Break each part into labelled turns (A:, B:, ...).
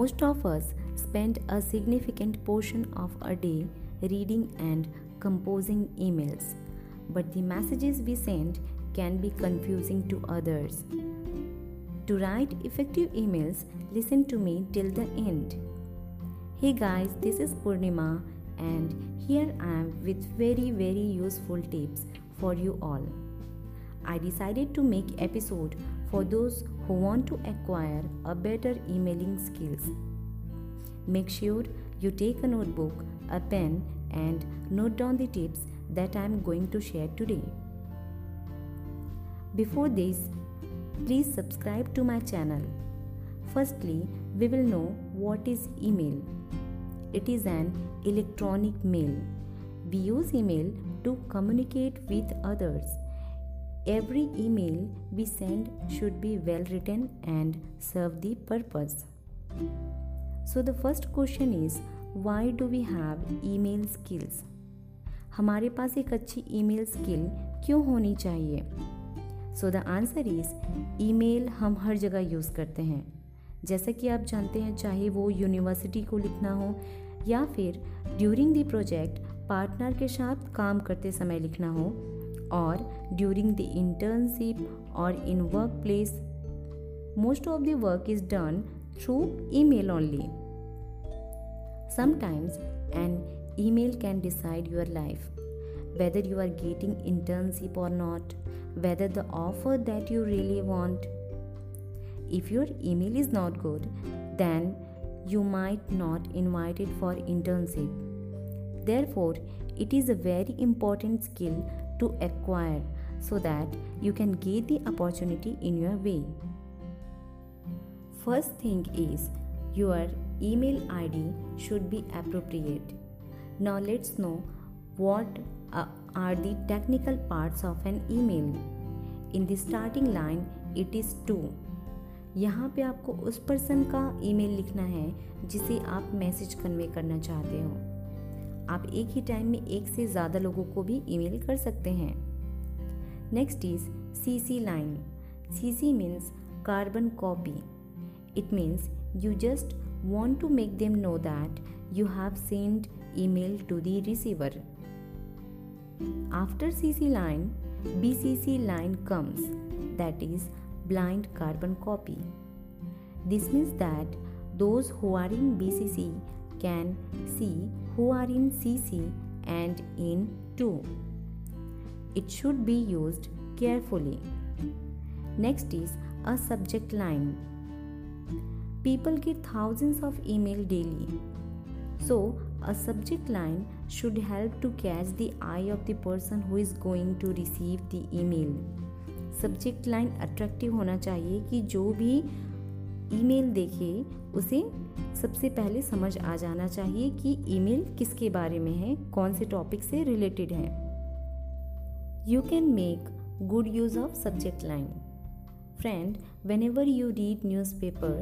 A: Most of us spend a significant portion of a day reading and composing emails, but the messages we send can be confusing to others. To write effective emails, listen to me till the end. Hey guys, this is Purnima and here I am with very very useful tips for you all. I decided to make episode for those who want to acquire a better emailing skills. Make sure you take a notebook, a pen and note down the tips that I am going to share today. Before this, please subscribe to my channel. Firstly, we will know what is email. It is an electronic mail. We use email to communicate with others. Every email we send should be well written and serve the purpose. So, the first question is why do we have email skills? हमारे पास एक अच्छी email skill क्यों होनी चाहिए so the answer is email हम हर जगह use करते हैं जैसा कि आप जानते हैं चाहे वो यूनिवर्सिटी को लिखना हो या फिर ड्यूरिंग द प्रोजेक्ट पार्टनर के साथ काम करते समय लिखना हो or during the internship or in workplace. Most of the work is done through email only. Sometimes an email can decide your life whether you are getting internship or not whether the offer that you really want. If your email is not good then you might not invited for internship. Therefore it is a very important skill to acquire so that you can get the opportunity in your way first thing is your email id should be appropriate now let's know what uh, are the technical parts of an email in the starting line it is to यहाँ पे आपको उस person का email लिखना है जिसे आप message convey करना चाहते हो आप एक ही टाइम में एक से ज़्यादा लोगों को भी ईमेल कर सकते हैं। Next is C C line C C means carbon copy it means you just want to make them know that you have send email to the receiver after C C line B C C line comes that is blind carbon copy this means that those who are in B C C can see who are in CC and in 2. It should be used carefully. Next is a subject line. People get thousands of email daily so, a subject line should help to catch the eye of the person who is going to receive the email. Subject line attractive होना चाहिए कि जो भी email देखे उसे सबसे पहले समझ आ जाना चाहिए कि ईमेल किसके बारे में है, कौन से टॉपिक से रिलेटेड है। You can make good use of subject line friend whenever you read newspaper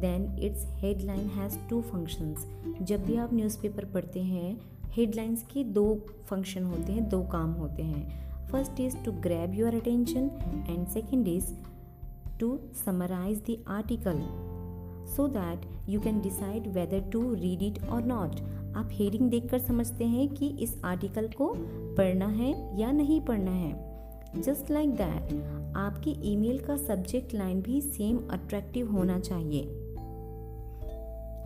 A: then its headline has two functions जब भी आप न्यूज़पेपर पढ़ते हैं हेडलाइंस के दो फ़ंक्शन होते हैं, दो काम होते हैं। First is to grab your attention and second is to summarize the article so that you can decide whether to read it और नॉट आप हेडिंग देखकर समझते हैं कि इस आर्टिकल को पढ़ना है या नहीं पढ़ना है। जस्ट लाइक दैट आपके ईमेल का सब्जेक्ट लाइन भी सेम अट्रैक्टिव होना चाहिए।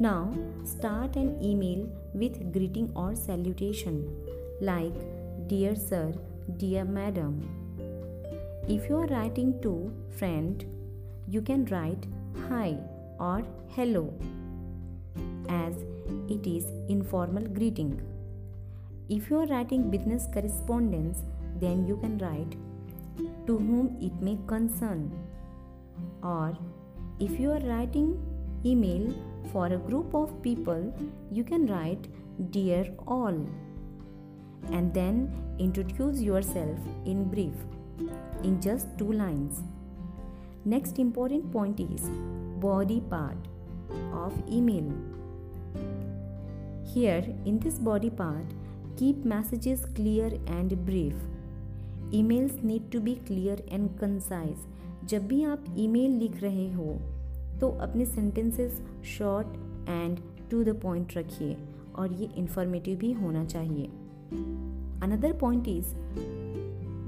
A: Now start an email with greeting और salutation like dear sir dear madam if you are writing to friend you can write hi or Hello as it is informal greeting. If you are writing business correspondence, then you can write to whom it may concern. Or if you are writing email for a group of people, you can write Dear All and then introduce yourself in brief in just two lines. Next important point is body part of email. Here in this body part, keep messages clear and brief. Emails need to be clear and concise. जब भी आप email लिख रहे हो तो अपने sentences short and to the point रखिए और ये इंफॉर्मेटिव भी होना चाहिए another point is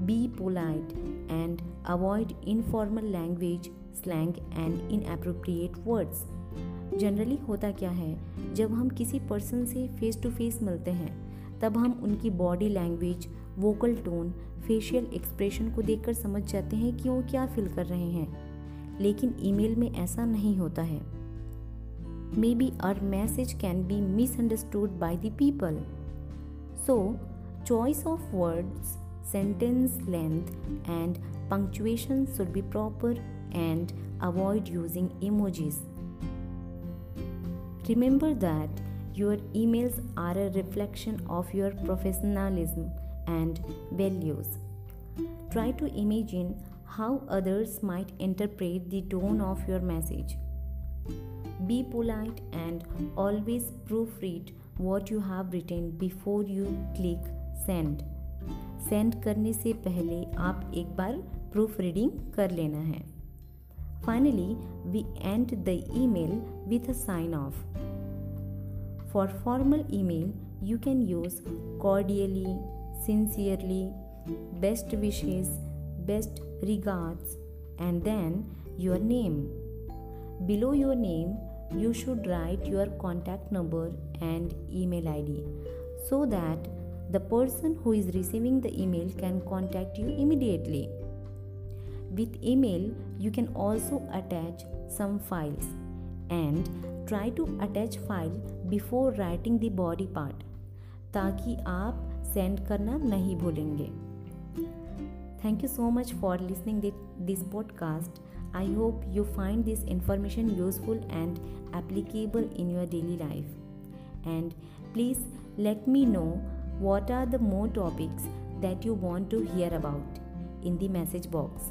A: be polite and avoid informal language slang and inappropriate words generally होता क्या है? जब हम किसी पर्सन से फेस टू फेस मिलते हैं, तब हम उनकी body language vocal tone facial expression को देखकर समझ जाते हैं कि वो क्या फील कर रहे हैं। लेकिन ईमेल में ऐसा नहीं होता है। Maybe our message can be misunderstood by the people so choice of words sentence length, and punctuation should be proper. and avoid using emojis. Remember that your emails are a reflection of your professionalism and values. Try to imagine how others might interpret the tone of your message. Be polite and always proofread what you have written before you click send. Send करने से पहले आप एक बार proof reading कर लेना है Finally, we end the email with a sign off. For formal email, you can use cordially, sincerely, best wishes, best regards, and then your name. Below your name, you should write your contact number and email ID so that the person who is receiving the email can contact you immediately. With email, you can also attach some files and try to attach file before writing the body part ताकि आप send करना नहीं भूलेंगे Thank you so much for listening this podcast. I hope you find this information useful and applicable in your daily life. And please let me know what are the more topics that you want to hear about in the message box.